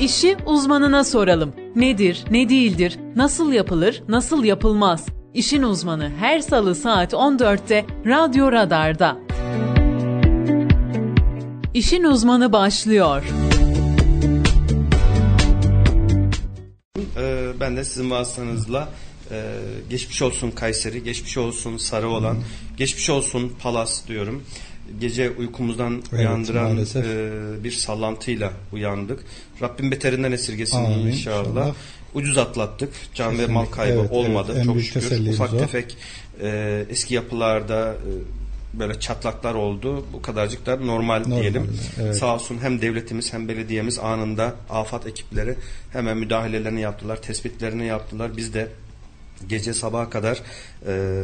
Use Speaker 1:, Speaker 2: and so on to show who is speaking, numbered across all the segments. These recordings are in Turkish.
Speaker 1: İşi uzmanına soralım. Nedir, ne değildir, nasıl yapılır, nasıl yapılmaz? İşin uzmanı her salı saat 14'te Radyo Radar'da. İşin uzmanı başlıyor.
Speaker 2: Ee, ben de sizin vasıtanızla e, geçmiş olsun Kayseri, geçmiş olsun Sarı olan, geçmiş olsun Palas diyorum. Gece uykumuzdan
Speaker 3: Evet,
Speaker 2: uyandıran
Speaker 3: maalesef.
Speaker 2: e, bir sallantıyla uyandık. Rabbim beterinden esirgesin
Speaker 3: Amin,
Speaker 2: inşallah.
Speaker 3: inşallah.
Speaker 2: Ucuz atlattık. Can ve
Speaker 3: Kesinlikle.
Speaker 2: mal kaybı
Speaker 3: Evet,
Speaker 2: olmadı.
Speaker 3: evet.
Speaker 2: Çok şükür. Ufak
Speaker 3: o.
Speaker 2: tefek e, eski yapılarda e, böyle çatlaklar oldu. Bu kadarcık da normal,
Speaker 3: Normal,
Speaker 2: diyelim.
Speaker 3: evet.
Speaker 2: Sağ olsun hem devletimiz hem belediyemiz anında afat ekipleri hemen müdahalelerini yaptılar, tespitlerini yaptılar. Biz de gece sabaha kadar e,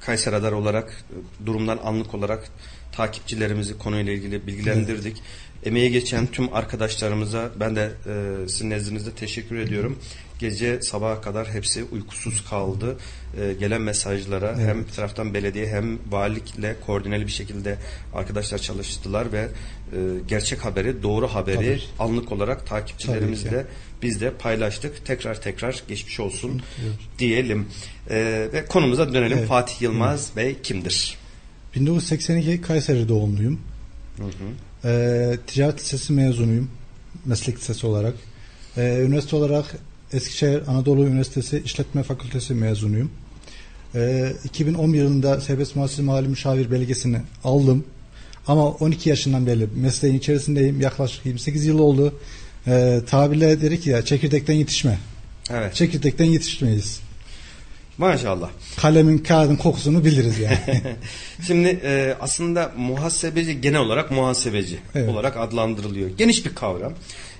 Speaker 2: Kayseri Radar olarak e, durumdan anlık olarak takipçilerimizi konuyla ilgili bilgilendirdik. Emeği geçen tüm arkadaşlarımıza ben de e, sizin nezdinizde teşekkür ediyorum. Gece sabaha kadar hepsi uykusuz kaldı. E, gelen mesajlara
Speaker 3: Evet.
Speaker 2: hem bir taraftan belediye hem valilikle koordineli bir şekilde arkadaşlar çalıştılar ve e, gerçek haberi, doğru haberi
Speaker 3: Tabii.
Speaker 2: anlık olarak takipçilerimizle biz de paylaştık. Tekrar tekrar geçmiş olsun diyelim. Ee, ve konumuza dönelim.
Speaker 3: Evet.
Speaker 2: Fatih Yılmaz Bey kimdir?
Speaker 3: 1982 Kayseri doğumluyum. Ee, ticaret lisesi mezunuyum. Meslek lisesi olarak. Ee, üniversite olarak Eskişehir Anadolu Üniversitesi İşletme Fakültesi mezunuyum. Ee, 2011 yılında Serbest Muhasebe Mali Müşavir belgesini aldım. Ama 12 yaşından beri mesleğin içerisindeyim. Yaklaşık 28 yıl oldu. Ee, tabirle dedik ya çekirdekten yetişme.
Speaker 2: Evet.
Speaker 3: Çekirdekten yetişmeyiz.
Speaker 2: Maşallah.
Speaker 3: Kalemin kağıdın kokusunu biliriz yani.
Speaker 2: Şimdi e, aslında muhasebeci genel olarak muhasebeci
Speaker 3: Evet.
Speaker 2: olarak adlandırılıyor. Geniş bir kavram.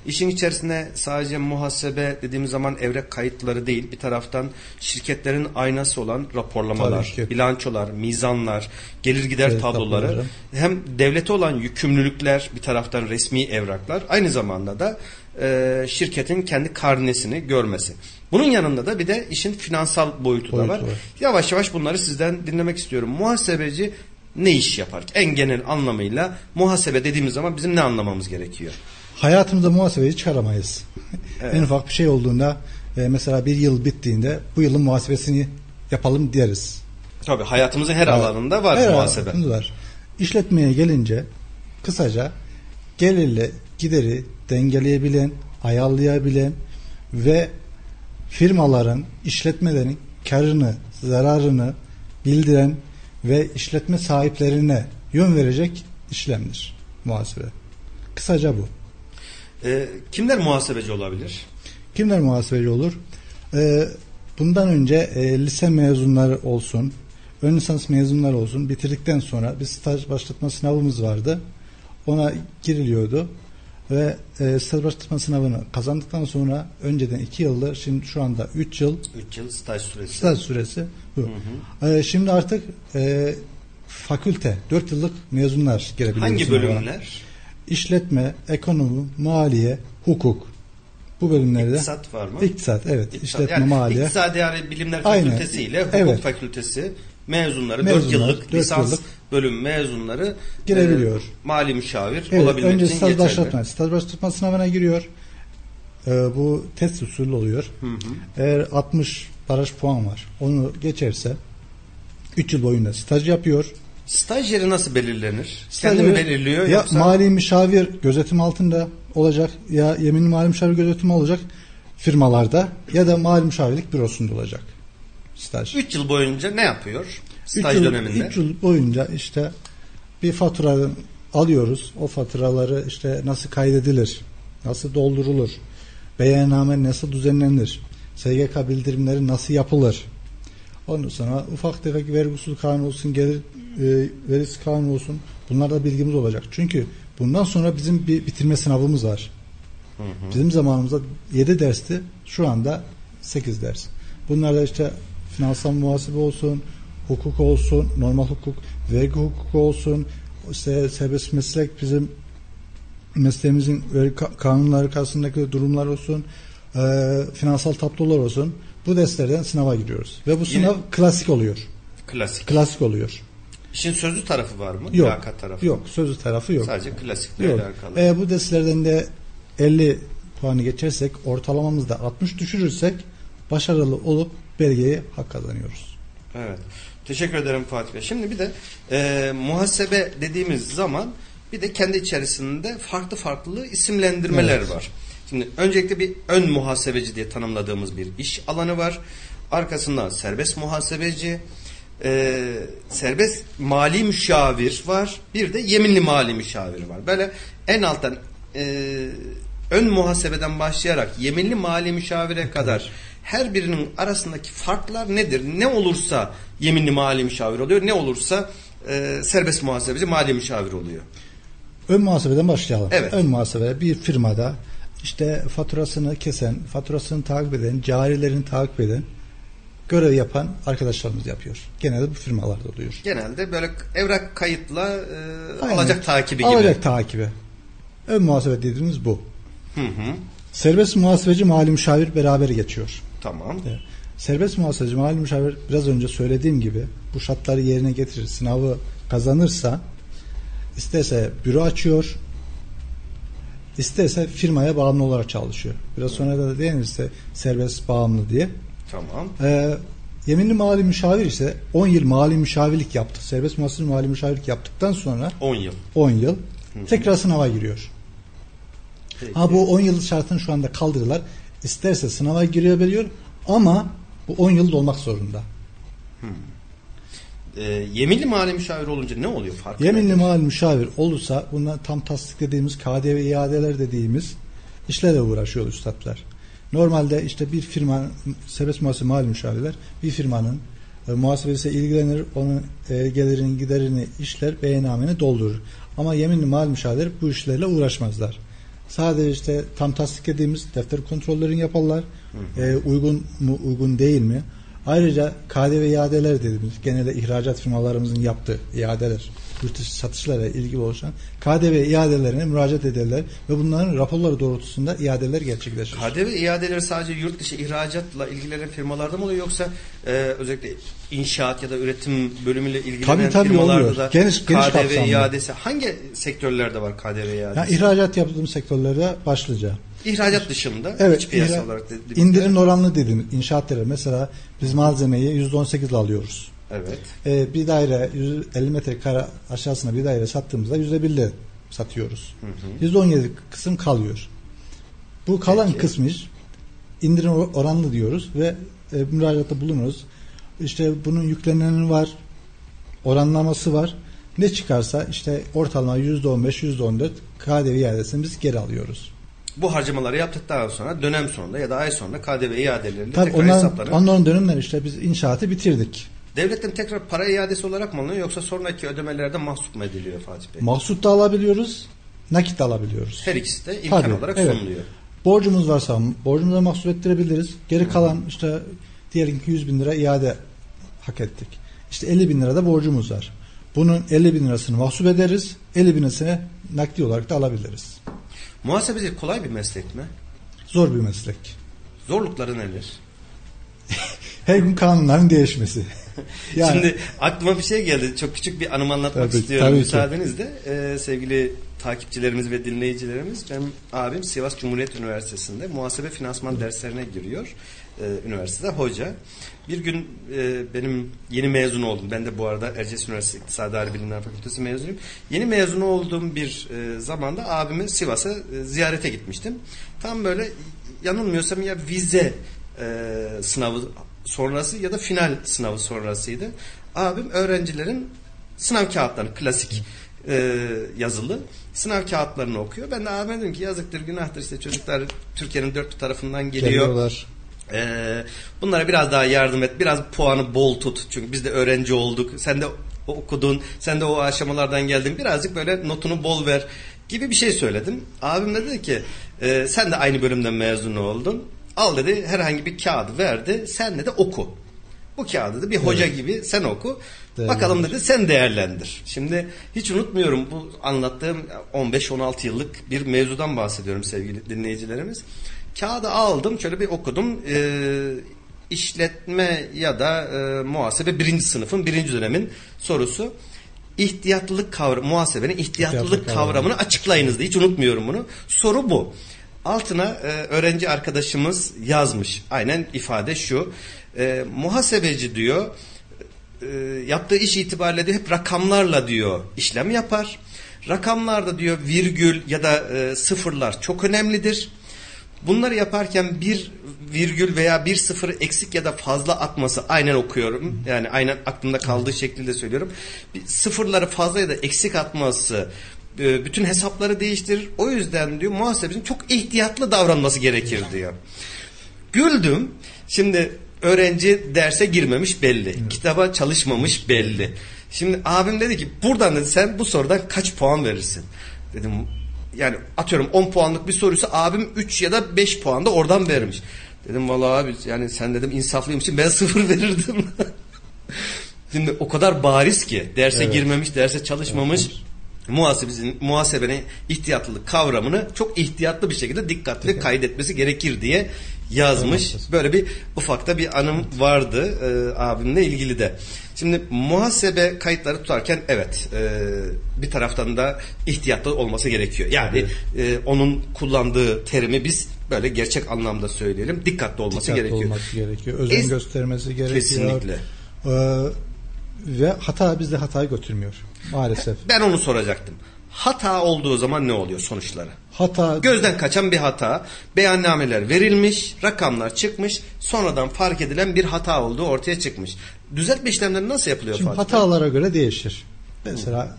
Speaker 2: İşin içerisinde sadece muhasebe dediğimiz zaman evrak kayıtları değil, bir taraftan şirketlerin aynası olan raporlamalar, bilançolar, mizanlar, gelir gider
Speaker 3: Evet,
Speaker 2: tabloları,
Speaker 3: tabloları.
Speaker 2: hem devlete olan yükümlülükler, bir taraftan resmi evraklar, aynı zamanda da e, şirketin kendi karnesini görmesi. Bunun yanında da bir de işin finansal boyutu, da
Speaker 3: Boyutu
Speaker 2: var.
Speaker 3: var.
Speaker 2: Yavaş yavaş bunları sizden dinlemek istiyorum. Muhasebeci ne iş yapar? En genel anlamıyla muhasebe dediğimiz zaman bizim ne anlamamız gerekiyor?
Speaker 3: Hayatımızda muhasebeyi çıkaramayız. En ufak bir şey olduğunda e, mesela bir yıl bittiğinde bu yılın muhasebesini yapalım deriz.
Speaker 2: Tabii hayatımızın her alanında var
Speaker 3: Her
Speaker 2: muhasebe.
Speaker 3: alanında var. İşletmeye gelince kısaca gelirle gideri dengeleyebilen, ayarlayabilen ve firmaların, işletmelerin karını, zararını bildiren ve işletme sahiplerine yön verecek işlemdir muhasebe. Kısaca bu.
Speaker 2: Ee, kimler muhasebeci olabilir?
Speaker 3: Kimler muhasebeci olur? Ee, bundan önce e, lise mezunları olsun, ön lisans mezunları olsun bitirdikten sonra bir staj başlatma sınavımız vardı. Ona giriliyordu ve e, staj başlatma sınavını kazandıktan sonra önceden 2 yıldır şimdi şu anda 3 yıl
Speaker 2: 3 yıl staj süresi.
Speaker 3: staj süresi bu. Ee, şimdi artık e, fakülte 4 yıllık mezunlar girebiliyor.
Speaker 2: Hangi bölümler?
Speaker 3: İşletme, ekonomi, maliye, hukuk. Bu bölümlerde
Speaker 2: İktisat var mı?
Speaker 3: İktisat evet.
Speaker 2: İktisat.
Speaker 3: İşletme,
Speaker 2: yani
Speaker 3: maliye.
Speaker 2: İktisadi yani bilimler
Speaker 3: Aynen.
Speaker 2: fakültesi ile hukuk
Speaker 3: Evet.
Speaker 2: fakültesi mezunları 4
Speaker 3: Mezunlar,
Speaker 2: yıllık
Speaker 3: dört
Speaker 2: lisans
Speaker 3: yıllık
Speaker 2: bölüm mezunları
Speaker 3: Girebiliyor.
Speaker 2: e, mali müşavir
Speaker 3: Evet,
Speaker 2: olabilmek
Speaker 3: önce
Speaker 2: için
Speaker 3: staj
Speaker 2: yeterli.
Speaker 3: başlatma. Staj başlatma sınavına giriyor. Ee, bu test usulü oluyor. Eğer 60 baraj puan var. Onu geçerse 3 yıl boyunca staj yapıyor.
Speaker 2: Staj yeri nasıl belirlenir?
Speaker 3: Staj
Speaker 2: Kendi mi belirliyor
Speaker 3: ya
Speaker 2: yoksa?
Speaker 3: mali müşavir gözetim altında olacak ya yeminli mali müşavir gözetimi olacak firmalarda ya da mali müşavirlik bürosunda olacak staj.
Speaker 2: 3 yıl boyunca ne yapıyor?
Speaker 3: Üç
Speaker 2: Staj
Speaker 3: yıl,
Speaker 2: döneminde.
Speaker 3: üç yıl boyunca işte bir fatura alıyoruz. O faturaları işte nasıl kaydedilir? Nasıl doldurulur? Beyanname nasıl düzenlenir? SGK bildirimleri nasıl yapılır? Ondan sonra ufak tefek vergi usul kanunu olsun, gelir e, verisi kanunu olsun. Bunlarda bilgimiz olacak. Çünkü bundan sonra bizim bir bitirme sınavımız var. Bizim zamanımızda 7 dersti. Şu anda 8 ders. Bunlarda işte finansal muhasebe olsun, hukuk olsun, normal hukuk, vergi hukuku olsun, işte serbest meslek bizim mesleğimizin kanunları karşısındaki durumlar olsun, e, finansal tablolar olsun. Bu derslerden sınava giriyoruz. Ve bu sınav klasik oluyor.
Speaker 2: Klasik.
Speaker 3: Klasik oluyor.
Speaker 2: İşin sözlü tarafı var mı?
Speaker 3: Yok.
Speaker 2: Mülakat tarafı.
Speaker 3: Yok. Sözlü tarafı yok.
Speaker 2: Sadece klasikle
Speaker 3: Yok.
Speaker 2: alakalı.
Speaker 3: E, bu derslerden de 50 puanı geçersek ortalamamızda 60 düşürürsek başarılı olup belgeyi hak kazanıyoruz.
Speaker 2: Evet. Teşekkür ederim Fatih Bey. Şimdi bir de e, muhasebe dediğimiz zaman bir de kendi içerisinde farklı farklı isimlendirmeler
Speaker 3: Evet.
Speaker 2: var. Şimdi öncelikle bir ön muhasebeci diye tanımladığımız bir iş alanı var. Arkasından serbest muhasebeci, e, serbest mali müşavir var. Bir de yeminli mali müşavir var. Böyle en alttan e, ön muhasebeden başlayarak yeminli mali müşavire kadar her birinin arasındaki farklar nedir? Ne olursa yeminli mali müşavir oluyor, ne olursa e, serbest muhasebeci mali müşavir oluyor.
Speaker 3: Ön muhasebeden başlayalım.
Speaker 2: Evet.
Speaker 3: Ön muhasebe bir firmada işte faturasını kesen, faturasını takip eden, carilerini takip eden görev yapan arkadaşlarımız yapıyor. Genelde bu firmalarda oluyor.
Speaker 2: Genelde böyle evrak kayıtla e,
Speaker 3: Aynen.
Speaker 2: alacak takibi gibi.
Speaker 3: Alacak takibi. Ön muhasebe dediğimiz bu.
Speaker 2: Hı hı.
Speaker 3: Serbest muhasebeci mali müşavir beraber geçiyor.
Speaker 2: Tamam.
Speaker 3: Evet. Serbest muhasebeci mali müşavir biraz önce söylediğim gibi bu şartları yerine getirir. Sınavı kazanırsa isterse büro açıyor isterse firmaya bağımlı olarak çalışıyor. Biraz sonra da değinirse serbest bağımlı diye.
Speaker 2: Tamam.
Speaker 3: Ee, yeminli mali müşavir ise 10 yıl mali müşavirlik yaptı. Serbest muhasebeci mali müşavirlik yaptıktan sonra
Speaker 2: 10 yıl.
Speaker 3: 10 yıl tekrar sınava giriyor.
Speaker 2: Peki.
Speaker 3: Ha bu 10 yıl şartını şu anda kaldırdılar. İsterse sınava girebiliyor ama bu 10 yıl dolmak zorunda.
Speaker 2: E, yeminli mali müşavir olunca ne oluyor? Farkı
Speaker 3: Yeminli mali müşavir olursa bunlar tam tasdik dediğimiz KDV iadeler dediğimiz işlerle uğraşıyor üstadlar. Normalde işte bir firmanın serbest muhasebe mali müşavirler bir firmanın e, muhasebesiyle ilgilenir, onun e, gelirin giderini işler, beyannameni doldurur. Ama yeminli mali müşavirler bu işlerle uğraşmazlar. Sadece işte tam tasdik dediğimiz defter kontrollerini yaparlar. E, uygun mu, uygun değil mi? Ayrıca KDV iadeler dediğimiz genelde ihracat firmalarımızın yaptığı iadeler, yurt dışı satışlarla ilgili oluşan KDV iadelerine müracaat ederler ve bunların raporları doğrultusunda iadeler gerçekleşir.
Speaker 2: KDV iadeleri sadece yurt dışı ihracatla ilgilenen firmalarda mı oluyor yoksa e, özellikle inşaat ya da üretim bölümüyle ilgilenen
Speaker 3: Tabii, tabii
Speaker 2: firmalarda
Speaker 3: oluyor.
Speaker 2: da
Speaker 3: Geniş- geniş
Speaker 2: KDV
Speaker 3: kapsamlı.
Speaker 2: iadesi hangi sektörlerde var KDV iadesi?
Speaker 3: Yani ihracat yaptığımız sektörlere başlıca.
Speaker 2: İhracat dışında
Speaker 3: Evet,
Speaker 2: iç piyasa
Speaker 3: ihra-
Speaker 2: olarak dediğimizde-
Speaker 3: indirim oranlı dediğimiz inşaatlara mesela biz malzemeyi %18 ile alıyoruz.
Speaker 2: Evet.
Speaker 3: Ee, bir daire 150 metrekare aşağısına bir daire sattığımızda %1 ile satıyoruz. %17 kısım kalıyor. Bu kalan
Speaker 2: Peki.
Speaker 3: kısmı indirim oranlı diyoruz ve e, müracaatta bulunuyoruz. İşte bunun yükleneni var, oranlaması var. Ne çıkarsa işte ortalama %15, %14 KDV iadesini biz geri alıyoruz.
Speaker 2: Bu harcamaları yaptıktan sonra dönem sonunda ya da ay sonunda KDV iadeleriyle
Speaker 3: Tabii
Speaker 2: tekrar
Speaker 3: onların,
Speaker 2: hesaplanır.
Speaker 3: onların dönemleri işte biz inşaatı bitirdik.
Speaker 2: Devletten tekrar para iadesi olarak mı alınıyor yoksa sonraki ödemelerde mahsup mu ediliyor Fatih Bey?
Speaker 3: Mahsut da alabiliyoruz, nakit de alabiliyoruz.
Speaker 2: Her ikisi de imkan
Speaker 3: Tabii,
Speaker 2: olarak
Speaker 3: evet.
Speaker 2: sunuluyor.
Speaker 3: Borcumuz varsa borcumuza mahsup ettirebiliriz. Geri kalan işte diyelim ki 100 bin lira iade hak ettik. İşte 50 bin lira da borcumuz var. Bunun 50 bin lirasını mahsup ederiz. 50 bin lirasını nakdi olarak da alabiliriz.
Speaker 2: Muhasebecilik kolay bir meslek mi?
Speaker 3: Zor bir meslek.
Speaker 2: Zorlukları neler?
Speaker 3: Her gün kanunların değişmesi. Yani
Speaker 2: Şimdi aklıma bir şey geldi. Çok küçük bir anımı anlatmak
Speaker 3: Tabii,
Speaker 2: istiyorum
Speaker 3: tabii
Speaker 2: müsaadenizle. Ee, sevgili takipçilerimiz ve dinleyicilerimiz benim abim Sivas Cumhuriyet Üniversitesi'nde muhasebe finansman derslerine giriyor. Ee, üniversitede hoca. Bir gün e, benim yeni mezun oldum. Ben de bu arada Erciyes Üniversitesi İktisadi Harbi Bilimler Fakültesi mezunuyum. Yeni mezun olduğum bir e, zamanda abimi Sivas'a e, ziyarete gitmiştim. Tam böyle yanılmıyorsam ya vize e, sınavı sonrası ya da final sınavı sonrasıydı. Abim öğrencilerin sınav kağıtlarını klasik e, yazılı sınav kağıtlarını okuyor. Ben de abime dedim ki yazıktır günahtır işte çocuklar Türkiye'nin dört bir tarafından geliyor.
Speaker 3: geliyorlar.
Speaker 2: Ee, bunlara biraz daha yardım et. Biraz puanı bol tut. Çünkü biz de öğrenci olduk. Sen de okudun. Sen de o aşamalardan geldin. Birazcık böyle notunu bol ver gibi bir şey söyledim. Abim de dedi ki e, sen de aynı bölümden mezun oldun. Al dedi herhangi bir kağıdı verdi. Sen de oku. Bu kağıdı da bir hoca gibi sen oku.
Speaker 3: Değerlendir.
Speaker 2: Bakalım dedi sen değerlendir. Şimdi hiç unutmuyorum bu anlattığım 15-16 yıllık bir mevzudan bahsediyorum sevgili dinleyicilerimiz. Kağıdı aldım şöyle bir okudum. Ee, işletme ya da e, muhasebe birinci sınıfın birinci dönemin sorusu. İhtiyatlılık kavramı, muhasebenin ihtiyatlılık
Speaker 3: İhtiyatlılık kavramı.
Speaker 2: kavramını açıklayınız diye hiç unutmuyorum bunu. Soru bu. Altına e, öğrenci arkadaşımız yazmış. Aynen ifade şu. E, muhasebeci diyor e, yaptığı iş itibariyle diyor hep rakamlarla diyor işlem yapar. Rakamlarda diyor virgül ya da e, sıfırlar çok önemlidir. Bunları yaparken bir virgül veya bir sıfır eksik ya da fazla atması aynen okuyorum. Yani aynen aklımda kaldığı şekilde söylüyorum. Bir sıfırları fazla ya da eksik atması bütün hesapları değiştirir. O yüzden diyor muhasebecinin çok ihtiyatlı davranması gerekir diyor. Güldüm. Şimdi öğrenci derse girmemiş belli. Evet. Kitaba çalışmamış belli. Şimdi abim dedi ki buradan dedi sen bu sorudan kaç puan verirsin? Dedim yani atıyorum 10 puanlık bir soruysa abim 3 ya da 5 puan da oradan vermiş. Dedim vallahi abi yani sen dedim insaflıymışsın ben sıfır verirdim. Şimdi o kadar bariz ki derse evet. girmemiş, derse çalışmamış. Evet. Muhasebenin, muhasebenin ihtiyatlılık kavramını çok ihtiyatlı bir şekilde dikkatli kaydetmesi gerekir diye yazmış. Böyle bir ufakta bir anım vardı e, abimle ilgili de. Şimdi muhasebe kayıtları tutarken evet e, bir taraftan da ihtiyatlı olması gerekiyor. Yani evet. e, onun kullandığı terimi biz böyle gerçek anlamda söyleyelim. Dikkatli olması
Speaker 3: dikkatli
Speaker 2: gerekiyor.
Speaker 3: olması gerekiyor. Özen es- göstermesi gerekiyor.
Speaker 2: Kesinlikle.
Speaker 3: Ee, ve hata bizde hatayı götürmüyor maalesef.
Speaker 2: Ben onu soracaktım. Hata olduğu zaman ne oluyor sonuçları?
Speaker 3: Hata
Speaker 2: gözden kaçan bir hata. Beyannameler verilmiş, rakamlar çıkmış, sonradan fark edilen bir hata olduğu ortaya çıkmış. Düzeltme işlemleri nasıl yapılıyor
Speaker 3: Şimdi Fatih? hatalara göre değişir. Mesela Hı.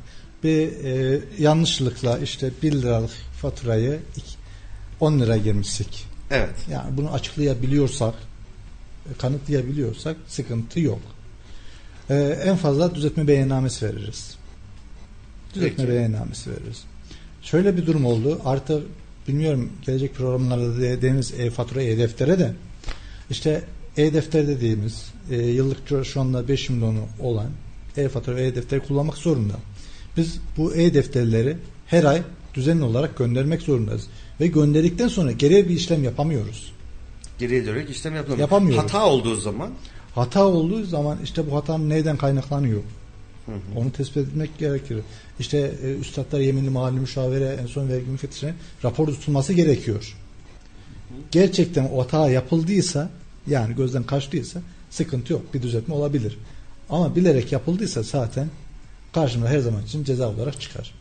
Speaker 3: bir e, yanlışlıkla işte 1 liralık faturayı 10 lira girmişsek.
Speaker 2: Evet.
Speaker 3: Yani bunu açıklayabiliyorsak, kanıtlayabiliyorsak sıkıntı yok. Ee, en fazla düzeltme beyannamesi veririz. Düzeltme Peki. beyannamesi veririz. Şöyle bir durum oldu. Artık bilmiyorum gelecek programlarda dediğimiz e-fatura, e-deftere de işte e-defter dediğimiz e, yıllık şu anda 5 milyonu olan e-fatura ve e-defteri kullanmak zorunda. Biz bu e-defterleri her ay düzenli olarak göndermek zorundayız. Ve gönderdikten sonra geriye bir işlem yapamıyoruz.
Speaker 2: Geriye dönük işlem yapamıyoruz.
Speaker 3: Yapamıyoruz.
Speaker 2: Hata olduğu zaman?
Speaker 3: Hata olduğu zaman işte bu hatanın neyden kaynaklanıyor? Hı hı. Onu tespit etmek gerekir. İşte e, üstadlar yeminli mahalli müşavire en son vergi müfettişine rapor tutulması gerekiyor. Hı. Gerçekten o hata yapıldıysa yani gözden kaçtıysa sıkıntı yok. Bir düzeltme olabilir. Ama bilerek yapıldıysa zaten karşımda her zaman için ceza olarak çıkar.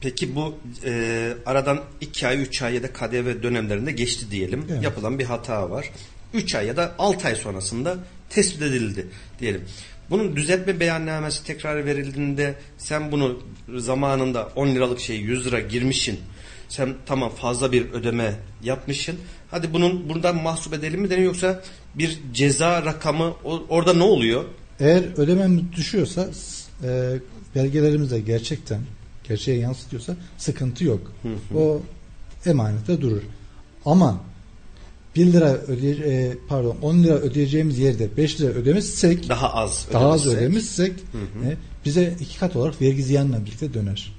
Speaker 2: Peki bu e, aradan 2 ay, 3 ay ya da KDV dönemlerinde geçti diyelim. Evet. Yapılan bir hata var. 3 ay ya da 6 ay sonrasında tespit edildi diyelim. Bunun düzeltme beyannamesi tekrar verildiğinde sen bunu zamanında 10 liralık şeyi 100 lira girmişsin. Sen tamam fazla bir ödeme yapmışsın. Hadi bunun buradan mahsup edelim mi deniyor yoksa bir ceza rakamı orada ne oluyor?
Speaker 3: Eğer ödemem düşüyorsa e, belgelerimizde gerçekten gerçeğe yansıtıyorsa sıkıntı yok. Hı hı. O emanette durur. Ama 1 lira ödeye, e, pardon 10 lira ödeyeceğimiz yerde 5 lira ödemişsek
Speaker 2: daha az
Speaker 3: daha az ödemişsek hı hı. E, bize iki kat olarak vergi ziyanla birlikte döner.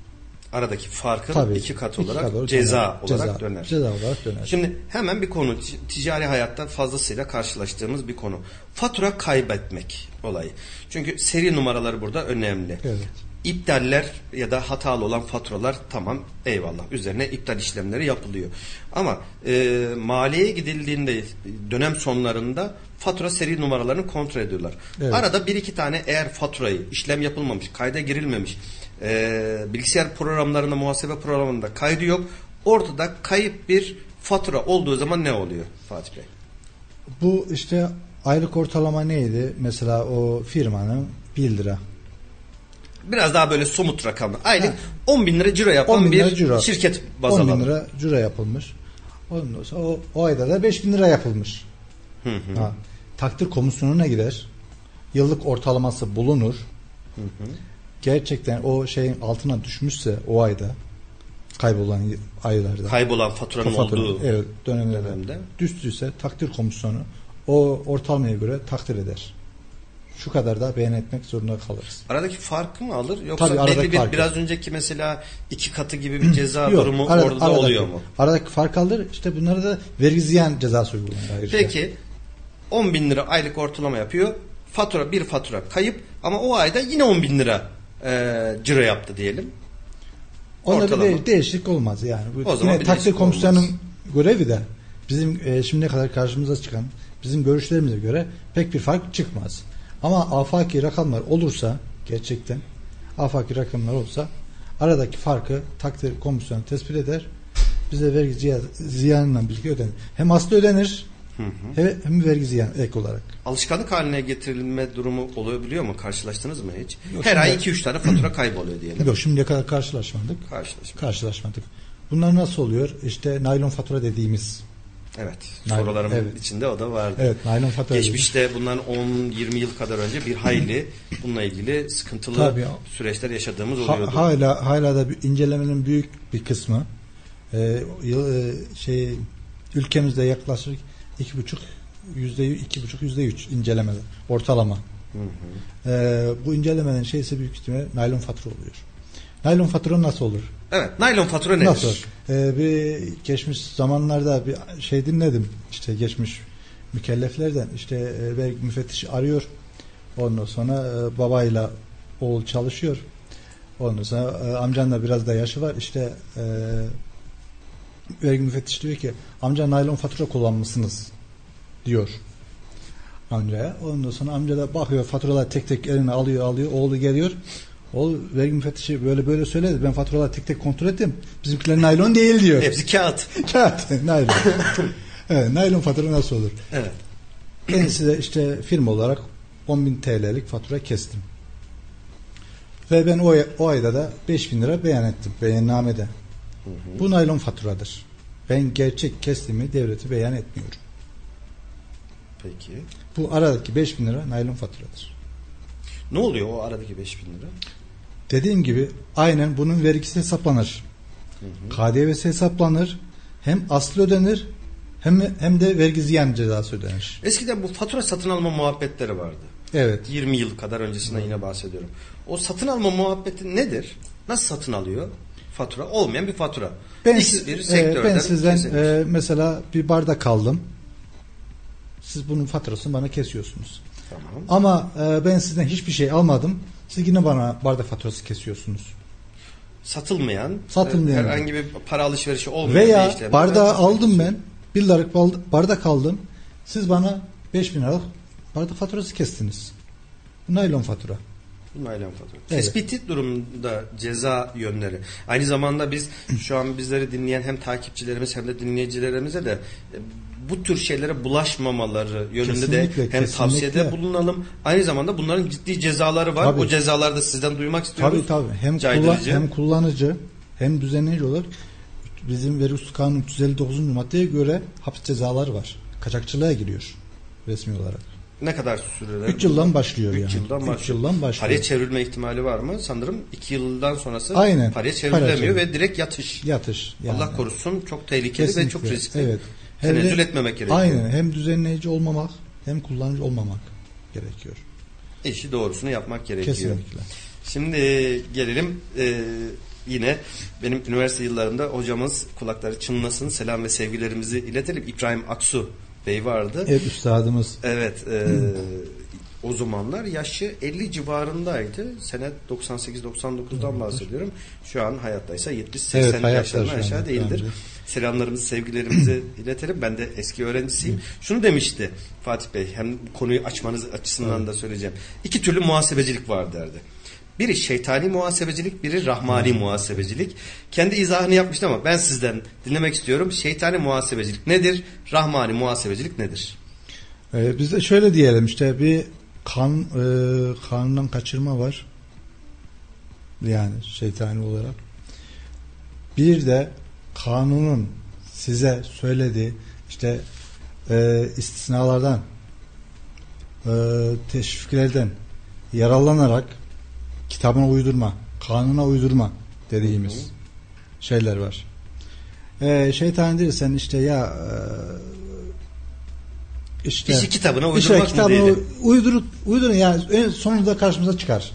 Speaker 2: Aradaki farkın Tabii, iki kat olarak, iki kat olarak ceza döner. olarak
Speaker 3: ceza,
Speaker 2: döner.
Speaker 3: Ceza olarak döner.
Speaker 2: Şimdi hemen bir konu ticari hayatta fazlasıyla karşılaştığımız bir konu. Fatura kaybetmek olayı. Çünkü seri numaraları burada önemli.
Speaker 3: Evet.
Speaker 2: İptaller ya da hatalı olan faturalar tamam eyvallah üzerine iptal işlemleri yapılıyor. Ama e, maliyeye gidildiğinde dönem sonlarında fatura seri numaralarını kontrol ediyorlar. Evet. Arada bir iki tane eğer faturayı işlem yapılmamış, kayda girilmemiş, e, bilgisayar programlarında, muhasebe programında kaydı yok. Ortada kayıp bir fatura olduğu zaman ne oluyor Fatih Bey?
Speaker 3: Bu işte aylık ortalama neydi? Mesela o firmanın 1 lira
Speaker 2: biraz daha böyle somut rakamlar. Aylık ha. 10 bin lira ciro yapan bir ciro. şirket baz 10
Speaker 3: bin lira ciro yapılmış. Ondan sonra o, o ayda da 5 bin lira yapılmış. Hı hı. Ha. Takdir komisyonuna gider. Yıllık ortalaması bulunur. Hı hı. Gerçekten o şeyin altına düşmüşse o ayda kaybolan aylarda
Speaker 2: kaybolan faturanın fatura, olduğu
Speaker 3: evet, dönemlerde düştüyse takdir komisyonu o ortalamaya göre takdir eder şu kadar da beyan etmek zorunda kalırız.
Speaker 2: Aradaki farkı mı alır yoksa Tabii, belli bir biraz önceki mesela iki katı gibi bir ceza Yok, durumu arada, orada aradaki, oluyor mu?
Speaker 3: Aradaki fark alır işte bunları da vergi ziyan cezası uygulanır.
Speaker 2: Peki 10 bin lira aylık ortalama yapıyor. Fatura bir fatura kayıp ama o ayda yine 10 bin lira e, ciro yaptı diyelim.
Speaker 3: Onda bir
Speaker 2: Ortalama.
Speaker 3: de- değişiklik olmaz yani. Bu
Speaker 2: O zaman
Speaker 3: yine
Speaker 2: bir değişiklik
Speaker 3: komisyonunun
Speaker 2: olmaz.
Speaker 3: görevi de bizim e, şimdiye kadar karşımıza çıkan bizim görüşlerimize göre pek bir fark çıkmaz. Ama afaki rakamlar olursa gerçekten afaki rakamlar olsa aradaki farkı takdir komisyonu tespit eder. Bize vergi ziya- ziyanıyla birlikte ödenir. Hem aslı ödenir hem, hem vergi ziyanı ek olarak.
Speaker 2: Alışkanlık haline getirilme durumu olabiliyor mu? Karşılaştınız mı hiç?
Speaker 3: Yok,
Speaker 2: Her
Speaker 3: şimdi-
Speaker 2: ay 2-3 tane fatura kayboluyor diyelim.
Speaker 3: Yok şimdiye kadar karşılaşmadık.
Speaker 2: Karşılaşma.
Speaker 3: Karşılaşmadık. Bunlar nasıl oluyor? İşte naylon fatura dediğimiz.
Speaker 2: Evet.
Speaker 3: Naylon,
Speaker 2: Sorularımın
Speaker 3: evet.
Speaker 2: içinde o da vardı.
Speaker 3: Evet, naylon fatura.
Speaker 2: Geçmişte bundan 10-20 yıl kadar önce bir hayli bununla ilgili sıkıntılı
Speaker 3: Tabii.
Speaker 2: süreçler yaşadığımız
Speaker 3: Ha-
Speaker 2: oluyordu.
Speaker 3: hala hala da bir incelemenin büyük bir kısmı e, yıl- e, şey ülkemizde yaklaşık iki buçuk yüzde iki buçuk yüzde üç incelemede ortalama.
Speaker 2: Hı hı.
Speaker 3: E, bu incelemenin şeysi büyük ihtimalle naylon fatura oluyor. Naylon fatura nasıl olur?
Speaker 2: Evet. Naylon fatura nedir?
Speaker 3: Nasıl? E, bir geçmiş zamanlarda bir şey dinledim. İşte geçmiş mükelleflerden işte e, vergi müfettişi arıyor. Ondan sonra e, babayla oğul çalışıyor. Ondan sonra e, amcanın da biraz da yaşı var. İşte e, vergi müfettişi diyor ki amca naylon fatura kullanmışsınız diyor amcaya. Ondan sonra amca da bakıyor faturalar tek tek eline alıyor alıyor. Oğlu geliyor. Oğul vergi müfettişi böyle böyle söyledi. Ben faturaları tek tek kontrol ettim. Bizimkiler naylon değil diyor.
Speaker 2: Hepsi kağıt.
Speaker 3: Kağıt, naylon. evet, naylon fatura nasıl olur?
Speaker 2: Evet.
Speaker 3: Ben size işte firma olarak 10.000 TL'lik fatura kestim. Ve ben o, o ayda da 5000 lira beyan ettim beyannamede. Bu naylon faturadır. Ben gerçek kestiğimi devlete beyan etmiyorum.
Speaker 2: Peki.
Speaker 3: Bu aradaki 5000 lira naylon faturadır.
Speaker 2: Ne oluyor o aradaki 5000 lira?
Speaker 3: Dediğim gibi aynen bunun vergisi hesaplanır. KDV'si hesaplanır. Hem aslı ödenir hem hem de vergi ziyan cezası ödenir.
Speaker 2: Eskiden bu fatura satın alma muhabbetleri vardı.
Speaker 3: Evet.
Speaker 2: 20 yıl kadar öncesinden yine bahsediyorum. O satın alma muhabbeti nedir? Nasıl satın alıyor? Fatura olmayan bir fatura.
Speaker 3: Ben,
Speaker 2: X bir
Speaker 3: e, ben sizden e, mesela bir bardak aldım. Siz bunun faturasını bana kesiyorsunuz.
Speaker 2: Tamam.
Speaker 3: Ama e, ben sizden hiçbir şey almadım. Siz yine bana bardak faturası kesiyorsunuz.
Speaker 2: Satılmayan,
Speaker 3: Satılmayan.
Speaker 2: e, herhangi bir para alışverişi olmayan
Speaker 3: Veya
Speaker 2: bir işlemde
Speaker 3: bardağı aldım ben. Bir liralık bardak aldım. Siz bana 5000 liralık bardak faturası kestiniz. Bu naylon fatura.
Speaker 2: Naylon fatura.
Speaker 3: Evet.
Speaker 2: Tespiti durumda ceza yönleri. Aynı zamanda biz şu an bizleri dinleyen hem takipçilerimiz hem de dinleyicilerimize de e, bu tür şeylere bulaşmamaları yönünde de
Speaker 3: Kesinlikle,
Speaker 2: hem
Speaker 3: kesinlikle.
Speaker 2: tavsiyede bulunalım. Aynı zamanda bunların ciddi cezaları var.
Speaker 3: Tabii.
Speaker 2: O cezaları da sizden duymak istiyoruz.
Speaker 3: Tabii tabii. Hem, kullan- hem kullanıcı hem düzenleyici olarak bizim vergi hukuku kanunu 359. maddeye göre hapis cezaları var. Kaçakçılığa giriyor resmi olarak.
Speaker 2: Ne kadar süreler?
Speaker 3: 3 yıldan başlıyor
Speaker 2: Üç
Speaker 3: yani.
Speaker 2: yıldan
Speaker 3: Üç
Speaker 2: başlıyor.
Speaker 3: yıldan başlıyor.
Speaker 2: Paraya çevrilme ihtimali var mı? Sanırım 2 yıldan sonrası
Speaker 3: Aynen.
Speaker 2: paraya
Speaker 3: Para
Speaker 2: çevrilemiyor
Speaker 3: çevir-
Speaker 2: ve direkt yatış.
Speaker 3: Yatış. yani.
Speaker 2: Allah korusun çok tehlikeli ve
Speaker 3: Kesinlikle.
Speaker 2: çok riskli.
Speaker 3: Evet. Hem de-
Speaker 2: Tenezzül etmemek gerekiyor.
Speaker 3: Aynen. Hem düzenleyici olmamak hem kullanıcı olmamak gerekiyor.
Speaker 2: İşi doğrusunu yapmak gerekiyor.
Speaker 3: Kesinlikle.
Speaker 2: Şimdi gelelim e, yine benim üniversite yıllarında hocamız kulakları çınlasın selam ve sevgilerimizi iletelim. İbrahim Aksu Bey vardı.
Speaker 3: Evet üstadımız.
Speaker 2: Evet. e, o zamanlar yaşı 50 civarındaydı. Sene 98-99'dan bahsediyorum. Şu an hayattaysa 70-80
Speaker 3: Evet, an,
Speaker 2: aşağı değildir.
Speaker 3: bence.
Speaker 2: Selamlarımızı, sevgilerimizi iletelim. Ben de eski öğrencisiyim. Şunu demişti Fatih Bey. Hem konuyu açmanız açısından da söyleyeceğim. İki türlü muhasebecilik var derdi. Biri şeytani muhasebecilik, biri rahmani muhasebecilik. Kendi izahını yapmıştı ama ben sizden dinlemek istiyorum. Şeytani muhasebecilik nedir? Rahmani muhasebecilik nedir?
Speaker 3: Ee, biz de şöyle diyelim işte bir kan e, kanundan kaçırma var. Yani şeytani olarak. Bir de kanunun size söylediği işte e, istisnalardan e, teşviklerden yararlanarak kitabına uydurma, kanuna uydurma dediğimiz şeyler var. E, şeytan değilsen işte ya e, işte
Speaker 2: İşi kitabına uydurmak mı
Speaker 3: kitabına
Speaker 2: diyelim?
Speaker 3: uydur, uydurun yani en sonunda karşımıza çıkar.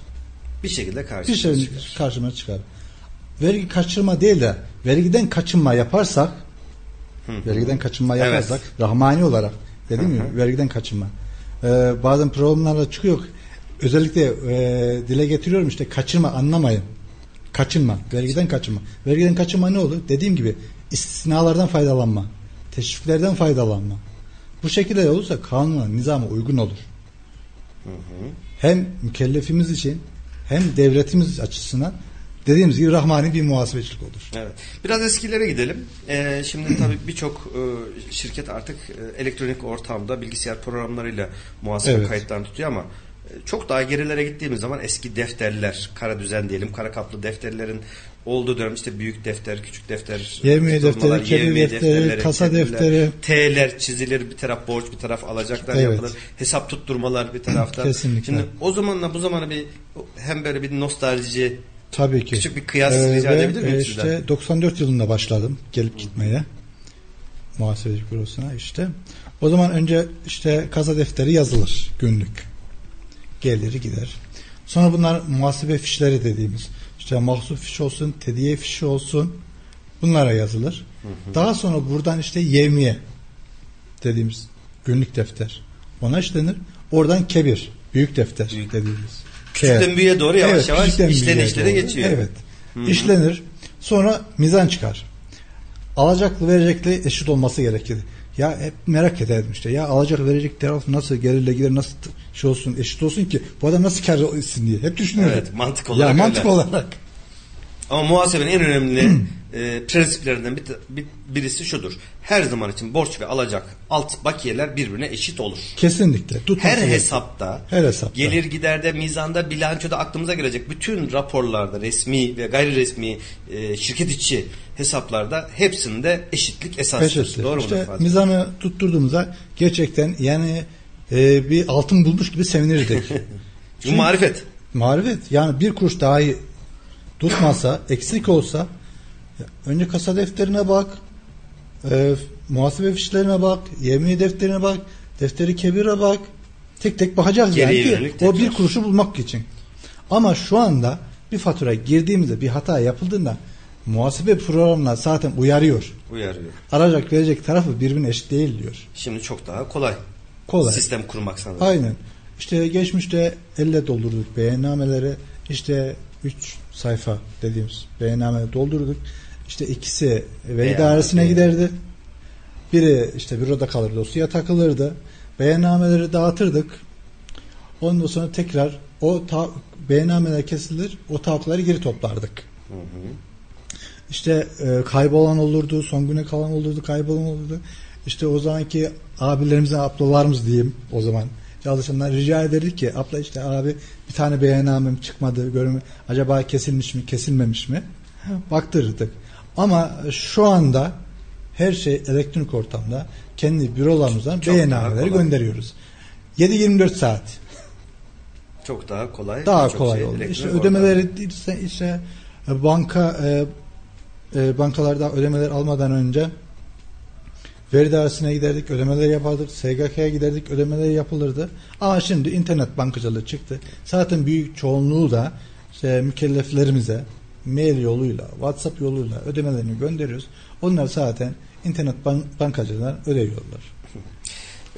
Speaker 2: Bir şekilde
Speaker 3: Bir
Speaker 2: karşımıza
Speaker 3: şey
Speaker 2: çıkar.
Speaker 3: karşıma çıkar. Vergi kaçırma değil de vergiden kaçınma yaparsak vergiden kaçınma
Speaker 2: Evet.
Speaker 3: yaparsak rahmani olarak dedim mi vergiden kaçınma. Ee, bazen programlarda çıkıyor özellikle e, dile getiriyorum işte kaçırma anlamayın. Kaçınma. Vergiden kaçınma. Vergiden kaçınma ne olur? Dediğim gibi istisnalardan faydalanma. Teşviklerden faydalanma. Bu şekilde olursa kanuna, nizama uygun olur. Hem mükellefimiz için hem devletimiz açısından dediğimiz gibi rahmani bir muhasebecilik olur.
Speaker 2: Evet. Biraz eskilere gidelim. Ee, şimdi tabii birçok e, şirket artık e, elektronik ortamda bilgisayar programlarıyla muhasebe
Speaker 3: Evet.
Speaker 2: kayıtlarını tutuyor ama e, çok daha gerilere gittiğimiz zaman eski defterler, kara düzen diyelim, kara kaplı defterlerin olduğu dönem işte büyük defter, küçük defter,
Speaker 3: Yevmiye defteri,
Speaker 2: yevmiye
Speaker 3: defteri,
Speaker 2: defterleri,
Speaker 3: kasa defteri.
Speaker 2: T'ler çizilir, bir taraf borç, bir taraf alacaklar
Speaker 3: Evet.
Speaker 2: yapılır. Hesap tutturmalar bir taraftan.
Speaker 3: Kesinlikle.
Speaker 2: Şimdi o zamanla bu zamana bir hem böyle bir nostalji
Speaker 3: Tabii ki.
Speaker 2: Küçük bir kıyas rica
Speaker 3: ve,
Speaker 2: edebilir miyim
Speaker 3: e,
Speaker 2: sizden?
Speaker 3: işte 94 yılında başladım gelip gitmeye. Muhasebecilik bürosuna işte. O zaman önce işte kasa defteri yazılır günlük. Geliri gider. Sonra bunlar muhasebe fişleri dediğimiz işte mahsup fiş olsun, tediye fişi olsun bunlara yazılır. Daha sonra buradan işte yevmiye dediğimiz günlük defter ona işlenir. Oradan kebir, büyük defter
Speaker 2: Büyük.
Speaker 3: dediğimiz.
Speaker 2: Küçükten büyüğe doğru yavaş
Speaker 3: Evet,
Speaker 2: yavaş işlenişlere geçiyor.
Speaker 3: Evet. İşlenir. Sonra mizan çıkar. Alacaklı verecekli eşit olması gerekir. Ya hep merak ederdim işte. Ya alacak verecek taraf nasıl gelirle gider nasıl şey olsun eşit olsun ki bu adam nasıl kar etsin diye. Hep düşünüyordum.
Speaker 2: Evet, mantık olarak
Speaker 3: Ya mantık
Speaker 2: öyle.
Speaker 3: olarak.
Speaker 2: Ama muhasebenin en önemli e, prensiplerinden bir, bir- birisi şudur. Her zaman için borç ve alacak alt bakiyeler birbirine eşit olur.
Speaker 3: Kesinlikle. Tutması
Speaker 2: Her
Speaker 3: gerekir.
Speaker 2: hesapta,
Speaker 3: Her hesapta.
Speaker 2: gelir giderde, mizanda, bilançoda aklımıza gelecek bütün raporlarda, resmi ve gayri resmi e, şirket içi hesaplarda hepsinde eşitlik esastır.
Speaker 3: Peşesi.
Speaker 2: Doğru
Speaker 3: işte
Speaker 2: Fatih?
Speaker 3: mizanı tutturduğumuzda gerçekten yani e, bir altın bulmuş gibi sevinirdik.
Speaker 2: Bu marifet.
Speaker 3: Marifet. Yani bir kuruş dahi tutmasa, eksik olsa önce kasa defterine bak, e, muhasebe fişlerine bak, yemeği defterine bak, defteri kebire bak. Tek tek bakacağız
Speaker 2: Geriye
Speaker 3: yani ki o bir kuruşu bulmak için. Ama şu anda bir fatura girdiğimizde bir hata yapıldığında muhasebe programına zaten uyarıyor.
Speaker 2: Uyarıyor.
Speaker 3: Arayacak verecek tarafı birbirine eşit değil diyor.
Speaker 2: Şimdi çok daha kolay.
Speaker 3: Kolay.
Speaker 2: Sistem kurmak sanırım.
Speaker 3: Aynen. İşte geçmişte elle doldurduk beyannameleri. İşte 3 sayfa dediğimiz beyannameleri doldurduk. İşte ikisi veli
Speaker 2: Beyanname.
Speaker 3: dairesine giderdi. Biri işte büroda kalırdı, dosya takılırdı. Beyannameleri dağıtırdık. Ondan sonra tekrar o ta- beyannameler kesilir, o taahhütleri geri toplardık. İşte e, kaybolan olurdu, son güne kalan olurdu, kaybolan olurdu. İşte o zamanki abilerimizden ablalarımız diyeyim o zaman çalışanlar rica ederdik ki abla işte abi bir tane beyannamem çıkmadı görme acaba kesilmiş mi kesilmemiş mi baktırırdık. Ama şu anda her şey elektronik ortamda kendi bürolarımızdan
Speaker 2: Çok kolay.
Speaker 3: gönderiyoruz. 7-24 saat
Speaker 2: Çok daha kolay.
Speaker 3: daha
Speaker 2: Birçok
Speaker 3: kolay
Speaker 2: şey
Speaker 3: oldu. İşte ödemeleri ise işte banka e, e, bankalarda ödemeler almadan önce veri dairesine giderdik, ödemeler yapardık, SGK'ya giderdik, ödemeler yapılırdı. Ama şimdi internet bankacılığı çıktı. Zaten büyük çoğunluğu da işte mükelleflerimize mail yoluyla, WhatsApp yoluyla ödemelerini gönderiyoruz. Onlar zaten internet ban- bankacılığından ödüyorlar.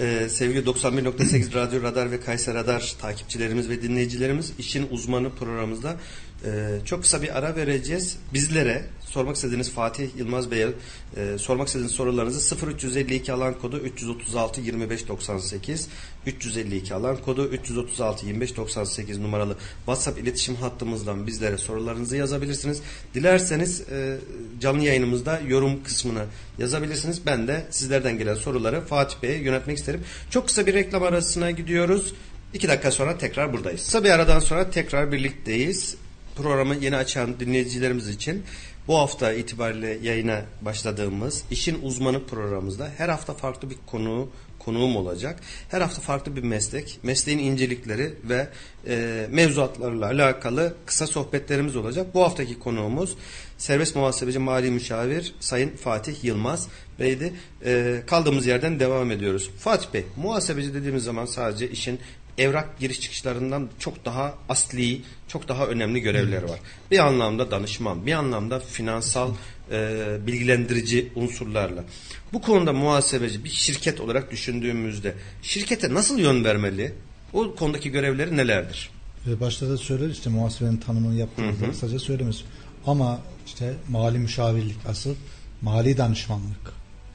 Speaker 2: Ee, sevgili 91.8 Radyo Radar ve Kayser Radar takipçilerimiz ve dinleyicilerimiz işin uzmanı programımızda e, çok kısa bir ara vereceğiz. Bizlere sormak istediğiniz Fatih Yılmaz Bey'e e, sormak istediğiniz sorularınızı 0352 alan kodu 336 25 98 352 alan kodu 336 25 98 numaralı WhatsApp iletişim hattımızdan bizlere sorularınızı yazabilirsiniz. Dilerseniz e, canlı yayınımızda yorum kısmına yazabilirsiniz. Ben de sizlerden gelen soruları Fatih Bey'e yönetmek isterim. Çok kısa bir reklam arasına gidiyoruz. İki dakika sonra tekrar buradayız. Kısa bir aradan sonra tekrar birlikteyiz. Programı yeni açan dinleyicilerimiz için bu hafta itibariyle yayına başladığımız işin uzmanı programımızda her hafta farklı bir konu konuğum olacak. Her hafta farklı bir meslek, mesleğin incelikleri ve e, mevzuatlarla alakalı kısa sohbetlerimiz olacak. Bu haftaki konuğumuz serbest muhasebeci mali müşavir Sayın Fatih Yılmaz Bey'di. E, kaldığımız yerden devam ediyoruz. Fatih Bey, muhasebeci dediğimiz zaman sadece işin evrak giriş çıkışlarından çok daha asli, çok daha önemli görevleri var. Bir anlamda danışman, bir anlamda finansal e, bilgilendirici unsurlarla. Bu konuda muhasebeci bir şirket olarak düşündüğümüzde şirkete nasıl yön vermeli? O konudaki görevleri nelerdir?
Speaker 3: Ve başta da söyler işte muhasebenin tanımını yaptığımızda kısaca söylemez. Ama işte mali müşavirlik asıl mali danışmanlık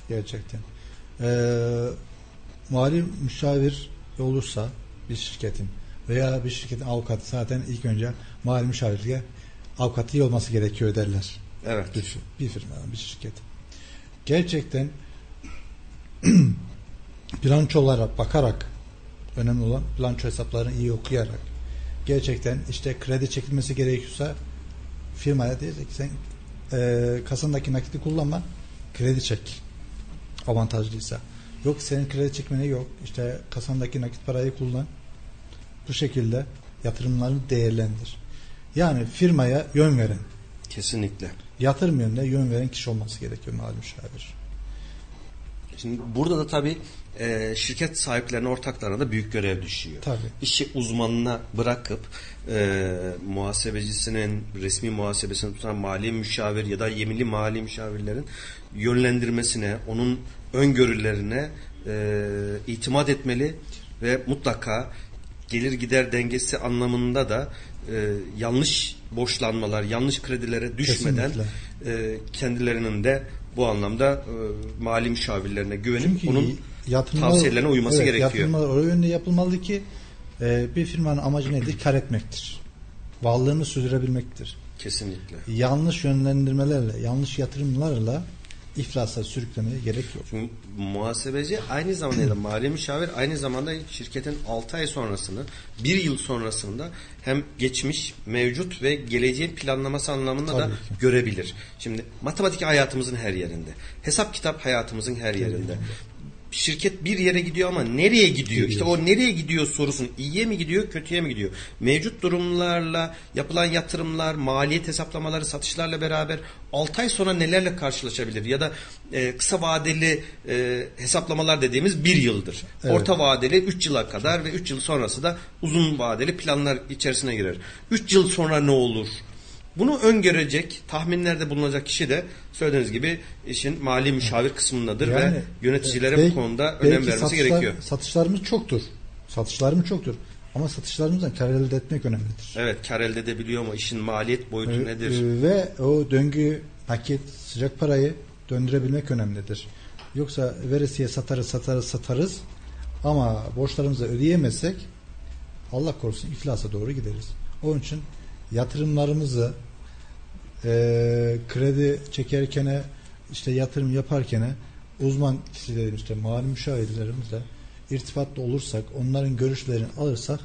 Speaker 3: gerçekten. Ee, mali müşavir olursa bir şirketin veya bir şirketin avukatı zaten ilk önce mali müşavirliğe avukatı iyi olması gerekiyor derler.
Speaker 2: Evet.
Speaker 3: Bir, bir firma, bir şirket. Gerçekten bilançolara bakarak önemli olan bilanço hesaplarını iyi okuyarak gerçekten işte kredi çekilmesi gerekiyorsa firmaya diyecek sen e, kasandaki nakiti kullanma kredi çek avantajlıysa. Yok senin kredi çekmene yok. İşte kasandaki nakit parayı kullan. Bu şekilde yatırımlarını değerlendir. Yani firmaya yön veren,
Speaker 2: Kesinlikle.
Speaker 3: yatırım yönüne yön veren kişi olması gerekiyor mali müşavir.
Speaker 2: Şimdi burada da tabii e, şirket sahiplerine, ortaklarına da büyük görev düşüyor.
Speaker 3: Tabii.
Speaker 2: İşi uzmanına bırakıp e, muhasebecisinin, resmi muhasebesini tutan mali müşavir ya da yeminli mali müşavirlerin yönlendirmesine, onun öngörülerine e, itimat etmeli ve mutlaka gelir gider dengesi anlamında da e, yanlış borçlanmalar, yanlış kredilere düşmeden
Speaker 3: Kesinlikle.
Speaker 2: e, kendilerinin de bu anlamda e, mali müşavirlerine güvenip
Speaker 3: Çünkü
Speaker 2: onun
Speaker 3: yatırımlar-
Speaker 2: tavsiyelerine uyması
Speaker 3: evet,
Speaker 2: gerekiyor.
Speaker 3: Yatırımlar o yönde yapılmalı ki e, bir firmanın amacı nedir? Kar etmektir. Varlığını sürdürebilmektir.
Speaker 2: Kesinlikle.
Speaker 3: Yanlış yönlendirmelerle, yanlış yatırımlarla iflasa sürüklemeye gerek yok.
Speaker 2: Çünkü muhasebeci aynı zamanda ya da mali müşavir aynı zamanda şirketin 6 ay sonrasını, 1 yıl sonrasında hem geçmiş, mevcut ve geleceğin planlaması anlamında da
Speaker 3: Tabii ki.
Speaker 2: görebilir. Şimdi matematik hayatımızın her yerinde. Hesap kitap hayatımızın her yerinde. Şirket bir yere gidiyor ama nereye gidiyor? İşte o nereye gidiyor sorusun. İyiye mi gidiyor, kötüye mi gidiyor? Mevcut durumlarla yapılan yatırımlar, maliyet hesaplamaları, satışlarla beraber 6 ay sonra nelerle karşılaşabilir? Ya da e, kısa vadeli e, hesaplamalar dediğimiz bir yıldır.
Speaker 3: Evet.
Speaker 2: Orta vadeli 3 yıla kadar ve 3 yıl sonrası da uzun vadeli planlar içerisine girer. 3 yıl sonra ne olur? Bunu öngörecek, tahminlerde bulunacak kişi de söylediğiniz gibi işin mali müşavir kısmındadır
Speaker 3: Yani,
Speaker 2: ve yöneticilere
Speaker 3: belki-
Speaker 2: bu konuda önem vermesi
Speaker 3: satışlar-
Speaker 2: gerekiyor.
Speaker 3: Satışlarımız çoktur. Satışlarımız çoktur. Ama satışlarımızdan kar elde etmek önemlidir.
Speaker 2: Evet, kar elde edebiliyor mu? İşin maliyet boyutu
Speaker 3: Ee,
Speaker 2: nedir?
Speaker 3: e, Ve o döngü, nakit, sıcak parayı döndürebilmek önemlidir. Yoksa veresiye satarız, satarız, satarız ama borçlarımızı ödeyemezsek Allah korusun iflasa doğru gideriz. Onun için yatırımlarımızı e, kredi çekerkene işte yatırım yaparkene uzman kişilerin işte mali müşavirlerimizle irtibatlı olursak onların görüşlerini alırsak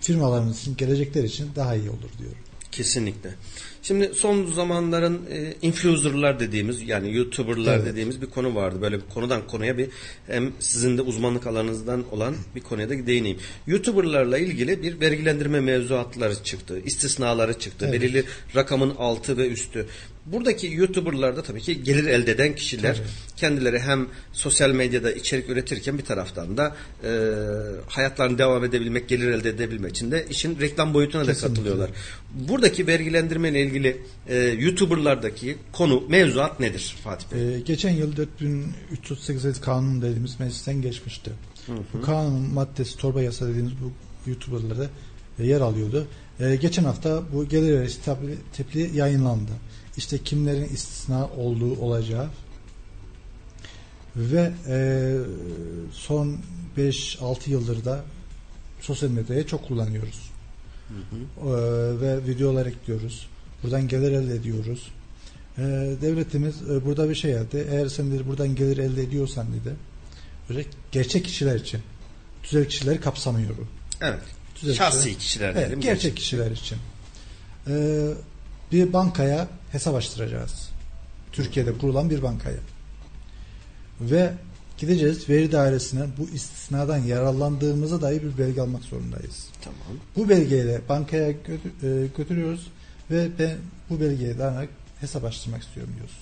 Speaker 3: firmalarımız için gelecekler için daha iyi olur diyorum.
Speaker 2: Kesinlikle. Şimdi son zamanların e, influencerlar dediğimiz yani YouTuber'lar
Speaker 3: Evet.
Speaker 2: dediğimiz bir konu vardı. Böyle bir konudan konuya bir hem sizin de uzmanlık alanınızdan olan bir konuya da değineyim. YouTuber'larla ilgili bir vergilendirme mevzuatları çıktı. istisnaları çıktı.
Speaker 3: Evet.
Speaker 2: Belirli rakamın altı ve üstü. Buradaki YouTuber'larda tabii ki gelir elde eden kişiler
Speaker 3: Tabii.
Speaker 2: kendileri hem sosyal medyada içerik üretirken bir taraftan da e, hayatlarını devam edebilmek, gelir elde edebilmek için de işin reklam boyutuna da
Speaker 3: Kesinlikle.
Speaker 2: katılıyorlar. Buradaki vergilendirme ile ilgili e, YouTuber'lardaki konu, mevzuat nedir Fatih Bey?
Speaker 3: Ee, geçen yıl 4338 kanun dediğimiz meclisten geçmişti. Bu kanun maddesi torba yasa dediğimiz bu YouTuber'larda e, yer alıyordu. Ee, geçen hafta bu gelir vergisi tabli- tepli yayınlandı. İşte kimlerin istisna olduğu olacağı ve e, son 5-6 yıldır da sosyal medyayı çok kullanıyoruz. Ee, ve videolar ekliyoruz. Buradan gelir elde ediyoruz. Ee, devletimiz e, burada bir şey yaptı. Eğer sen dedi, buradan gelir elde ediyorsan dedi. Böyle gerçek kişiler için. Tüzel kişileri kapsamıyor.
Speaker 2: Evet.
Speaker 3: Tüzel
Speaker 2: Şahsi kişiler
Speaker 3: Evet,
Speaker 2: diyelim.
Speaker 3: gerçek kişiler için. Ee, bir bankaya hesap açtıracağız. Türkiye'de kurulan bir bankaya. Ve gideceğiz veri dairesine bu istisnadan yararlandığımıza dair bir belge almak zorundayız.
Speaker 2: Tamam.
Speaker 3: Bu belgeyle bankaya e, götürüyoruz ve ben bu belgeye dayanarak hesap açtırmak istiyorum diyoruz.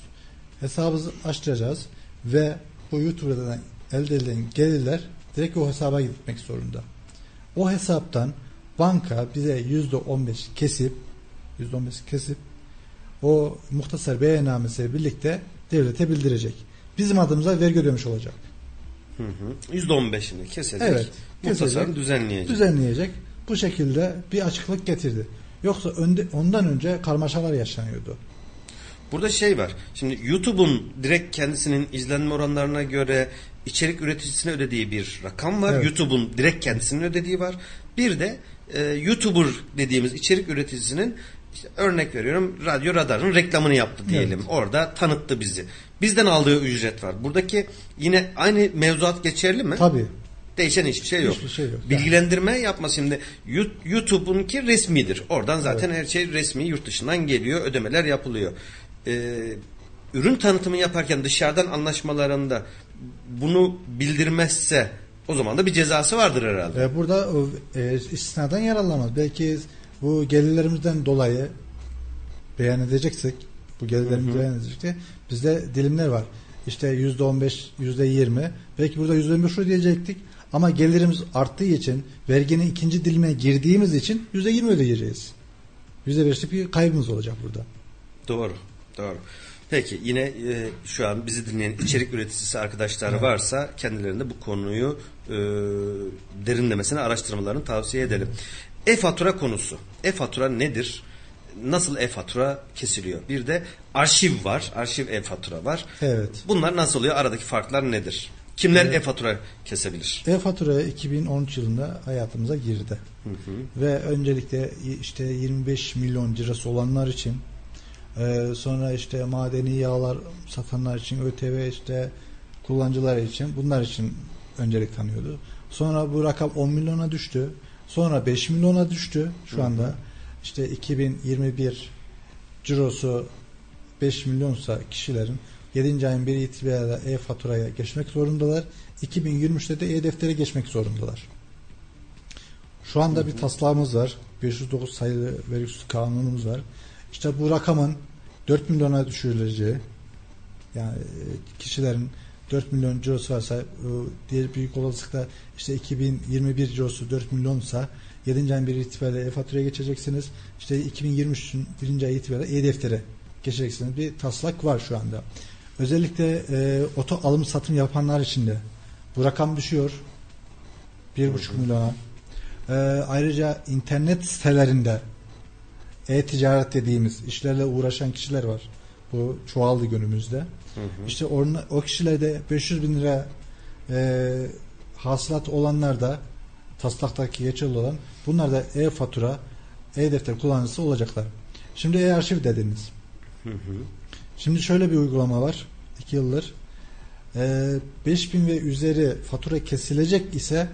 Speaker 3: Hesabımızı açtıracağız ve bu YouTube'dan elde edilen gelirler direkt o hesaba gitmek zorunda. O hesaptan banka bize yüzde on beş kesip yüzde on beş kesip o muhtasar beyannamesiyle birlikte devlete bildirecek. Bizim adımıza vergi ödemiş olacak.
Speaker 2: Hı hı. %15'ini kesecek.
Speaker 3: Evet,
Speaker 2: Muhtasarını
Speaker 3: kesecek.
Speaker 2: düzenleyecek.
Speaker 3: düzenleyecek. Bu şekilde bir açıklık getirdi. Yoksa önde, ondan önce karmaşalar yaşanıyordu.
Speaker 2: Burada şey var. Şimdi YouTube'un direkt kendisinin izlenme oranlarına göre içerik üreticisine ödediği bir rakam var.
Speaker 3: Evet.
Speaker 2: YouTube'un direkt kendisinin ödediği var. Bir de e, YouTuber dediğimiz içerik üreticisinin işte örnek veriyorum Radyo Radar'ın reklamını yaptı diyelim.
Speaker 3: Evet.
Speaker 2: Orada tanıttı bizi. Bizden aldığı ücret var. Buradaki yine aynı mevzuat geçerli mi?
Speaker 3: Tabii.
Speaker 2: Değişen hiçbir şey yok.
Speaker 3: Hiçbir şey yok.
Speaker 2: Bilgilendirme yapma şimdi. Yu- YouTube'unki resmidir. Oradan zaten her şey resmi yurt dışından geliyor. Ödemeler yapılıyor. Ee, ürün tanıtımı yaparken dışarıdan anlaşmalarında bunu bildirmezse o zaman da bir cezası vardır herhalde.
Speaker 3: E, burada e, istisnadan yararlanmaz. Belki bu gelirlerimizden dolayı beyan edeceksek bu gelirlerimizi beyan edeceksek bizde dilimler var. İşte yüzde on beş, yüzde yirmi. Belki burada yüzde on beş ödeyecektik. Ama gelirimiz arttığı için verginin ikinci dilimine girdiğimiz için yüzde yirmi ödeyeceğiz. Yüzde beşlik bir kaybımız olacak burada.
Speaker 2: Doğru. Doğru. Peki yine e, şu an bizi dinleyen içerik üreticisi arkadaşlar varsa kendilerinde bu konuyu e, derinlemesine araştırmalarını tavsiye edelim. E-fatura konusu. E-fatura nedir? Nasıl e-fatura kesiliyor? Bir de arşiv var. Arşiv e-fatura var.
Speaker 3: Evet.
Speaker 2: Bunlar nasıl oluyor? Aradaki farklar nedir? Kimler e-fatura kesebilir?
Speaker 3: E-fatura 2013 yılında hayatımıza girdi. Ve öncelikle işte 25 milyon lirası olanlar için e, sonra işte madeni yağlar satanlar için ÖTV işte kullanıcılar için bunlar için öncelik tanıyordu. Sonra bu rakam 10 milyona düştü. Sonra 5 milyona düştü şu anda. işte 2021 cirosu 5 milyonsa kişilerin 7. ayın 1 itibariyle e-faturaya geçmek zorundalar. 2023'te de e-deftere geçmek zorundalar. Şu anda bir taslağımız var. 509 sayılı vergi kanunumuz var. İşte bu rakamın 4 milyona düşürüleceği yani e, kişilerin 4 milyon cirosu varsa e, diğer büyük olasılıkla işte 2021 cirosu 4 milyonsa 7. ayın 1 itibariyle e-faturaya geçeceksiniz. İşte 2023'ün 1. ay itibariyle e-deftere geçeceksiniz. Bir taslak var şu anda. Özellikle e, oto alım satım yapanlar için de bu rakam düşüyor. 1,5 milyona. E, ayrıca internet sitelerinde e-ticaret dediğimiz işlerle uğraşan kişiler var. Bu çoğaldı günümüzde. İşte orna, o kişilerde 500 bin lira e, hasılat olanlar da taslaktaki geçerli olan bunlar da e-fatura e-defter kullanıcısı olacaklar. Şimdi e-arşiv dediniz. Şimdi şöyle bir uygulama var. 2 yıldır. E, 5000 ve üzeri fatura kesilecek ise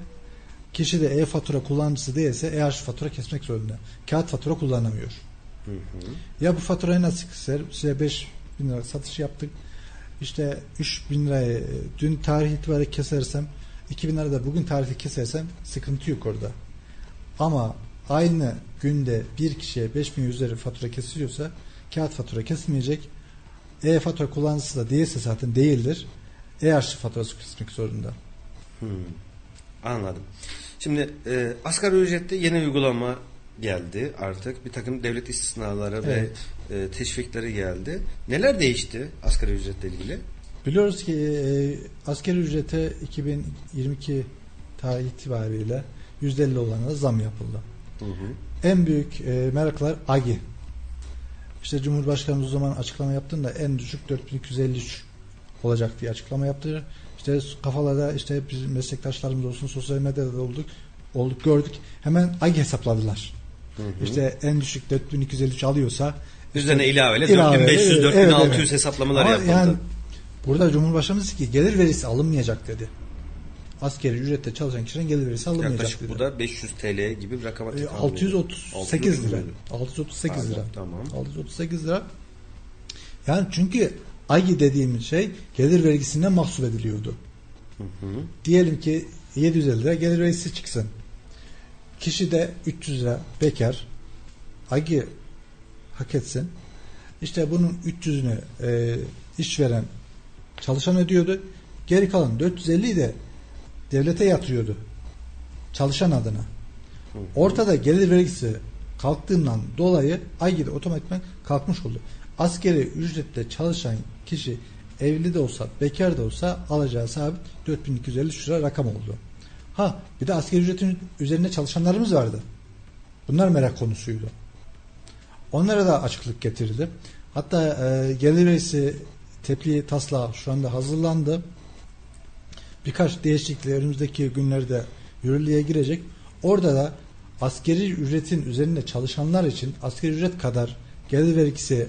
Speaker 3: kişi de e-fatura kullanıcısı değilse e-arşiv fatura kesmek zorunda. Kağıt fatura kullanamıyor. Ya bu faturayı nasıl keser? Size 5 bin lira satış yaptık. İşte 3 bin lirayı e, dün tarih itibariyle kesersem 2 bin lira da bugün tarihi kesersem sıkıntı yok orada. Ama aynı günde bir kişiye 5 bin üzeri fatura kesiliyorsa kağıt fatura kesilmeyecek. E-fatura kullanıcısı da değilse zaten değildir. E-arşiv faturası kesmek zorunda.
Speaker 2: Anladım. Şimdi e, asgari ücrette yeni uygulama geldi artık. Bir takım devlet istisnaları
Speaker 3: Evet.
Speaker 2: ve e, teşvikleri geldi. Neler değişti asgari ücretle ilgili?
Speaker 3: Biliyoruz ki e, askeri ücrete 2022 tarih itibariyle %50 olana zam yapıldı. En büyük e, meraklar AGI. İşte Cumhurbaşkanımız o zaman açıklama yaptığında en düşük 4253 olacak diye açıklama yaptı. İşte kafalarda işte bizim meslektaşlarımız olsun sosyal medyada da olduk olduk gördük. Hemen AGI hesapladılar. İşte en düşük 4253 alıyorsa
Speaker 2: Üzerine ilaveyle
Speaker 3: İlave,
Speaker 2: 4500
Speaker 3: evet,
Speaker 2: 4600
Speaker 3: evet.
Speaker 2: hesaplamalar
Speaker 3: Ama
Speaker 2: yapıldı.
Speaker 3: Yani burada Cumhurbaşkanımız ki gelir verisi alınmayacak dedi. Askeri ücrette çalışan kişinin gelir verisi alınmayacak
Speaker 2: Yaklaşık
Speaker 3: dedi.
Speaker 2: bu da 500 TL gibi bir rakama
Speaker 3: E,
Speaker 2: tekabül ediyor.
Speaker 3: 638 lira.
Speaker 2: 638
Speaker 3: 638 lira.
Speaker 2: Tamam.
Speaker 3: 638 lira. Yani çünkü AGI dediğimiz şey gelir vergisinden mahsup ediliyordu. Diyelim ki 750 lira gelir vergisi çıksın. Kişi de 300 lira bekar. AGI hak etsin. İşte bunun 300'ünü e, işveren çalışan ödüyordu. Geri kalan 450'yi de devlete yatırıyordu. Çalışan adına. Ortada gelir vergisi kalktığından dolayı AGİ'de otomatikman kalkmış oldu. Askeri ücretle çalışan kişi evli de olsa, bekar da olsa alacağı sabit 4250 lira rakam oldu. Ha bir de askeri ücretin üzerinde çalışanlarımız vardı. Bunlar merak konusuydu. Onlara da açıklık getirildi. Hatta e, gelir vergisi tebliğ taslağı şu anda hazırlandı. Birkaç değişiklikle önümüzdeki günlerde yürürlüğe girecek. Orada da askeri ücretin üzerinde çalışanlar için askeri ücret kadar gelir vergisi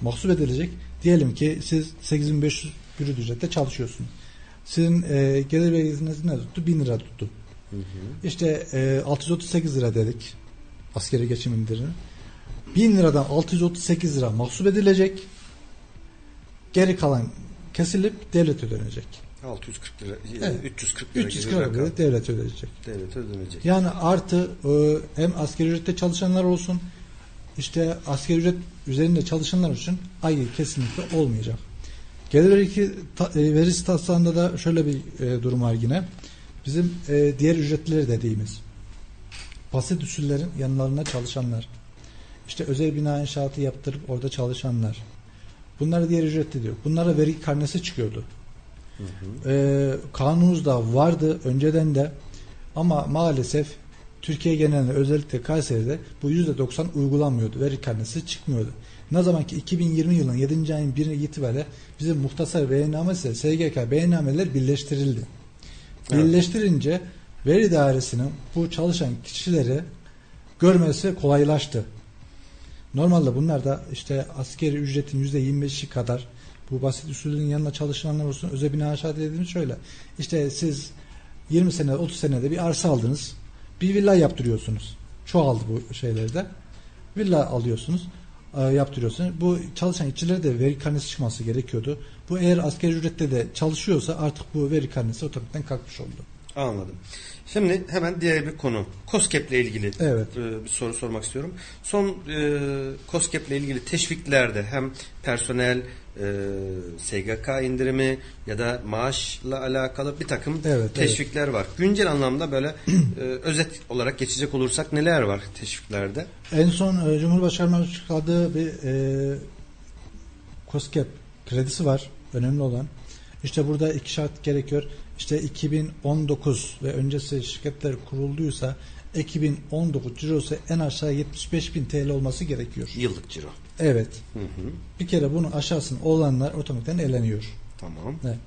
Speaker 3: mahsup edilecek. Diyelim ki siz 8500 brüt ücrette çalışıyorsunuz. Sizin e, gelir verginiz ne tuttu? 1000 lira tuttu.
Speaker 2: Hı hı.
Speaker 3: İşte e, 638 lira dedik askeri geçim indirimi. 1000 liradan 638 lira mahsup edilecek. Geri kalan kesilip devlet ödenecek.
Speaker 2: 640 lira,
Speaker 3: Evet.
Speaker 2: 340 lira
Speaker 3: 300
Speaker 2: gibi bir
Speaker 3: lira
Speaker 2: rakam.
Speaker 3: böyle devlet ödeyecek.
Speaker 2: Devlete ödenecek.
Speaker 3: Yani artı e, hem asgari ücrette çalışanlar olsun işte asgari ücret üzerinde çalışanlar için ayı kesinlikle olmayacak. Gelir ta, e, verisi taslağında da şöyle bir e, durum var yine. Bizim e, diğer ücretleri dediğimiz basit usullerin yanlarında çalışanlar işte özel bina inşaatı yaptırıp orada çalışanlar bunlara diğer ücretli diyor. Bunlara vergi karnesi çıkıyordu.
Speaker 2: Hı hı.
Speaker 3: Ee, kanunumuzda vardı önceden de ama maalesef Türkiye genelinde özellikle Kayseri'de bu %90 uygulanmıyordu. Veri karnesi çıkmıyordu. Ne zaman ki 2020 yılının 7. ayın 1'ine itibariyle bizim muhtasar beyannamesi SGK beyannameler birleştirildi.
Speaker 2: Evet.
Speaker 3: Birleştirince veri dairesinin bu çalışan kişileri görmesi kolaylaştı. Normalde bunlar da işte askeri ücretin %25'i kadar bu basit usulün yanında çalışanlar olsun özel bina inşaat dediğimiz şöyle. İşte siz 20 sene 30 senede bir arsa aldınız. Bir villa yaptırıyorsunuz. Çoğaldı bu şeylerde. Villa alıyorsunuz. e, yaptırıyorsunuz. Bu çalışan işçilere de veri karnesi çıkması gerekiyordu. Bu eğer asgari ücrette de çalışıyorsa artık bu veri karnesi otomatikten kalkmış oldu.
Speaker 2: Anladım. Şimdi hemen diğer bir konu. COSGAP ile ilgili
Speaker 3: Evet.
Speaker 2: e, bir soru sormak istiyorum. Son e, COSGAP ile ilgili teşviklerde hem personel e, SGK indirimi ya da maaşla alakalı bir takım
Speaker 3: Evet,
Speaker 2: teşvikler var. Güncel anlamda böyle e, özet olarak geçecek olursak neler var teşviklerde?
Speaker 3: En son e, Cumhurbaşkanı'nın açıkladığı bir e, COSGAP kredisi var. Önemli olan. İşte burada iki şart gerekiyor. İşte 2019 ve öncesi şirketler kurulduysa 2019 cirosu en aşağı 75 bin TL olması gerekiyor.
Speaker 2: Yıllık ciro.
Speaker 3: Evet.
Speaker 2: Hı hı.
Speaker 3: Bir kere bunu aşağısında olanlar otomatikten eleniyor.
Speaker 2: Tamam.
Speaker 3: Evet.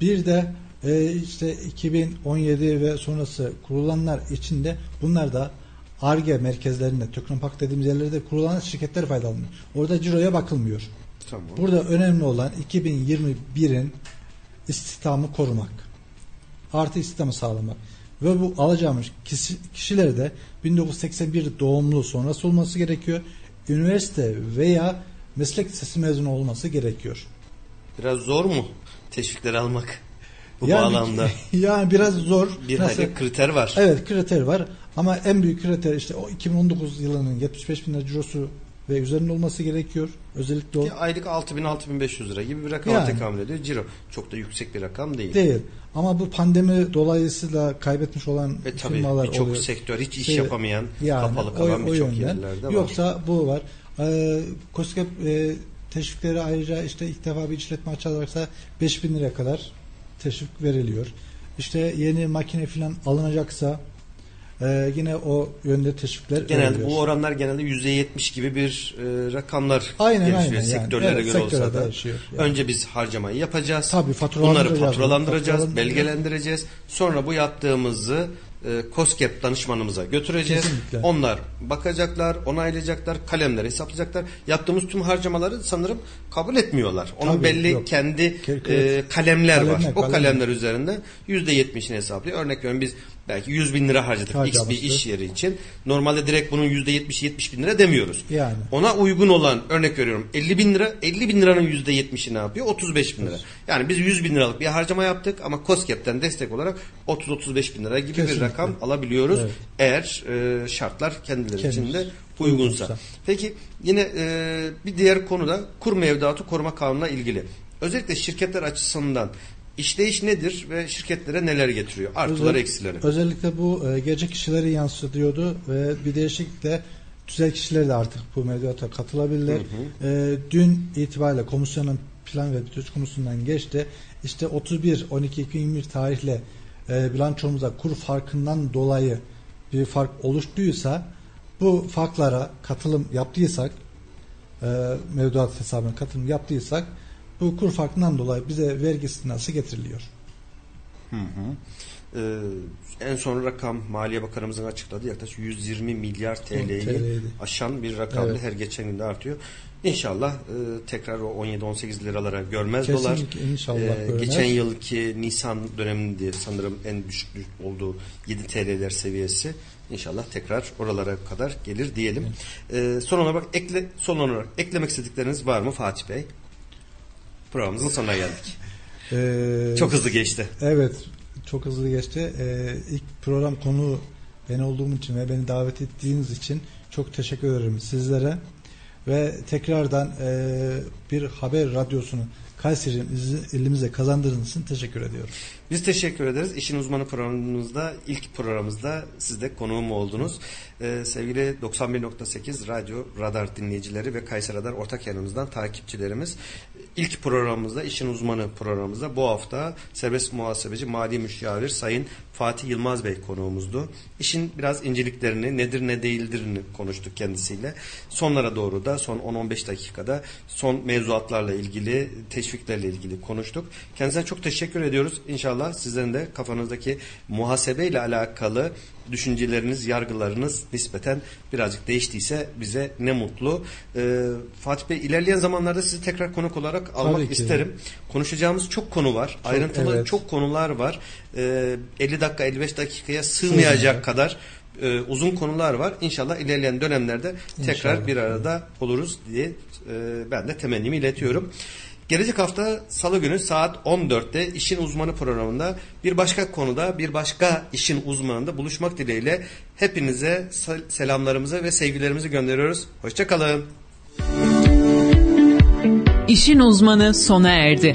Speaker 3: Bir de e, işte 2017 ve sonrası kurulanlar içinde bunlar da ARGE merkezlerinde, Teknopark dediğimiz yerlerde kurulan şirketler faydalanıyor. Orada ciroya bakılmıyor.
Speaker 2: Tamam.
Speaker 3: Burada önemli olan 2021'in istihdamı korumak. Artı istihdamı sağlamak. Ve bu alacağımız kişi, kişiler de 1981 doğumlu sonrası olması gerekiyor. Üniversite veya meslek lisesi mezunu olması gerekiyor.
Speaker 2: Biraz zor mu teşvikleri almak bu
Speaker 3: yani,
Speaker 2: bağlamda?
Speaker 3: Yani biraz zor.
Speaker 2: Bir
Speaker 3: Nasıl-
Speaker 2: hayli kriter var.
Speaker 3: Evet kriter var ama en büyük kriter işte o 2019 yılının 75 bin lira cirosu ve üzerinde olması gerekiyor. Özellikle o
Speaker 2: Ki aylık 6000-6500 lira gibi bir rakama
Speaker 3: Yani.
Speaker 2: tekamül ediyor. Ciro çok da yüksek bir rakam değil.
Speaker 3: değil. Ama bu pandemi dolayısıyla kaybetmiş olan
Speaker 2: Ve tabii
Speaker 3: firmalar oluyor.
Speaker 2: sektör hiç iş
Speaker 3: Şey,
Speaker 2: yapamayan,
Speaker 3: Yani
Speaker 2: kapalı kalan birçok yerlerde var.
Speaker 3: Yoksa bu var. Ee, KOSGEB e, teşvikleri ayrıca işte ilk defa bir işletme açılacaksa 5000 liraya kadar teşvik veriliyor. İşte yeni makine falan alınacaksa e, yine o yönde teşvikler
Speaker 2: Genelde bu oranlar genelde %70 gibi bir e, rakamlar
Speaker 3: Aynen,
Speaker 2: gelişiyor.
Speaker 3: aynen yani.
Speaker 2: Sektörlere
Speaker 3: Evet,
Speaker 2: göre olsa da.
Speaker 3: değişiyor yani.
Speaker 2: Önce biz harcamayı yapacağız.
Speaker 3: Tabii,
Speaker 2: Bunları
Speaker 3: faturalandıracağız.
Speaker 2: belgelendireceğiz. Sonra bu yaptığımızı e, COSGAP danışmanımıza götüreceğiz.
Speaker 3: Kesinlikle.
Speaker 2: Onlar bakacaklar, onaylayacaklar, kalemleri hesaplayacaklar. Yaptığımız tüm harcamaları sanırım kabul etmiyorlar. Onun
Speaker 3: Tabii,
Speaker 2: belli
Speaker 3: yok.
Speaker 2: kendi
Speaker 3: Ke-
Speaker 2: e, kalemler, var.
Speaker 3: Kalemler,
Speaker 2: O
Speaker 3: kalemler.
Speaker 2: kalemler üzerinde %70'ini hesaplıyor. Örnek veriyorum biz belki 100 bin lira harcadık X bir iş yeri için. Normalde direkt bunun %70 70 bin lira demiyoruz.
Speaker 3: Yani.
Speaker 2: Ona uygun olan örnek veriyorum 50 bin lira 50 bin liranın %70'i ne yapıyor? 35 bin lira. Yani biz 100 bin liralık bir harcama yaptık ama COSGAP'ten destek olarak 30-35 bin lira gibi
Speaker 3: Kesinlikle.
Speaker 2: bir rakam alabiliyoruz.
Speaker 3: Evet.
Speaker 2: Eğer e, şartlar kendileri
Speaker 3: Kendisi
Speaker 2: için de uygunsa.
Speaker 3: uygunsa.
Speaker 2: Peki yine e, bir diğer konu da kur mevduatı koruma kanununa ilgili. Özellikle şirketler açısından işleyiş nedir ve şirketlere neler getiriyor? Artıları
Speaker 3: Özel-
Speaker 2: eksileri.
Speaker 3: Özellikle bu e, gece kişileri yansıtıyordu ve bir değişiklikle tüzel kişiler de artık bu mevduata katılabilirler. E, dün itibariyle komisyonun plan ve bütçe komisyonundan geçti. İşte 31 12 2021 tarihle e, bilançomuzda kur farkından dolayı bir fark oluştuysa bu farklara katılım yaptıysak e, mevduat hesabına katılım yaptıysak bu kur farkından dolayı bize vergi istinası getiriliyor.
Speaker 2: Hı hı. Ee, en son rakam Maliye Bakanımızın açıkladığı yaklaşık 120 milyar TL'yi aşan bir rakamdı.
Speaker 3: Evet.
Speaker 2: Her geçen günde artıyor. İnşallah e, tekrar o 17-18 liralara görmez
Speaker 3: Kesinlikle,
Speaker 2: dolar.
Speaker 3: inşallah
Speaker 2: Ee,
Speaker 3: görmez.
Speaker 2: geçen yılki Nisan döneminde sanırım en düşük olduğu 7 TL'ler seviyesi. İnşallah tekrar oralara kadar gelir diyelim. Ee, son olarak ekle son olarak eklemek istedikleriniz var mı Fatih Bey? Programımızın sonuna geldik.
Speaker 3: Ee,
Speaker 2: Çok hızlı geçti.
Speaker 3: Evet, çok hızlı geçti. Ee, ilk program konu ben olduğum için ve beni davet ettiğiniz için çok teşekkür ederim sizlere. Ve tekrardan e, bir haber radyosunu Kayseri'nin elimize kazandırdığınız için teşekkür ediyorum.
Speaker 2: Biz teşekkür ederiz. İşin uzmanı programımızda ilk programımızda siz de konuğum oldunuz. Ee, sevgili 91.8 Radyo Radar dinleyicileri ve Kayseri Radar ortak yanımızdan takipçilerimiz ilk programımızda işin uzmanı programımızda bu hafta serbest muhasebeci mali müşavir Sayın Fatih Yılmaz Bey konuğumuzdu. İşin biraz inceliklerini nedir ne değildirini konuştuk kendisiyle. Sonlara doğru da son 10-15 dakikada son mevzuatlarla ilgili teşviklerle ilgili konuştuk. Kendisine çok teşekkür ediyoruz. İnşallah sizlerin de kafanızdaki muhasebeyle alakalı düşünceleriniz, yargılarınız nispeten birazcık değiştiyse bize ne mutlu. Ee, Fatih Bey ilerleyen zamanlarda sizi tekrar konuk olarak almak
Speaker 3: ki.
Speaker 2: isterim. Konuşacağımız çok konu var. Ayrıntılı
Speaker 3: evet.
Speaker 2: çok konular var. Ee, 50 dakika 55 dakikaya
Speaker 3: sığmayacak
Speaker 2: kadar e, uzun konular var. İnşallah ilerleyen dönemlerde tekrar
Speaker 3: İnşallah.
Speaker 2: bir arada oluruz diye e, ben de temennimi iletiyorum. Gelecek hafta Salı günü saat 14'te işin uzmanı programında bir başka konuda bir başka işin uzmanında buluşmak dileğiyle hepinize sel- selamlarımızı ve sevgilerimizi gönderiyoruz. Hoşçakalın.
Speaker 1: İşin uzmanı sona erdi.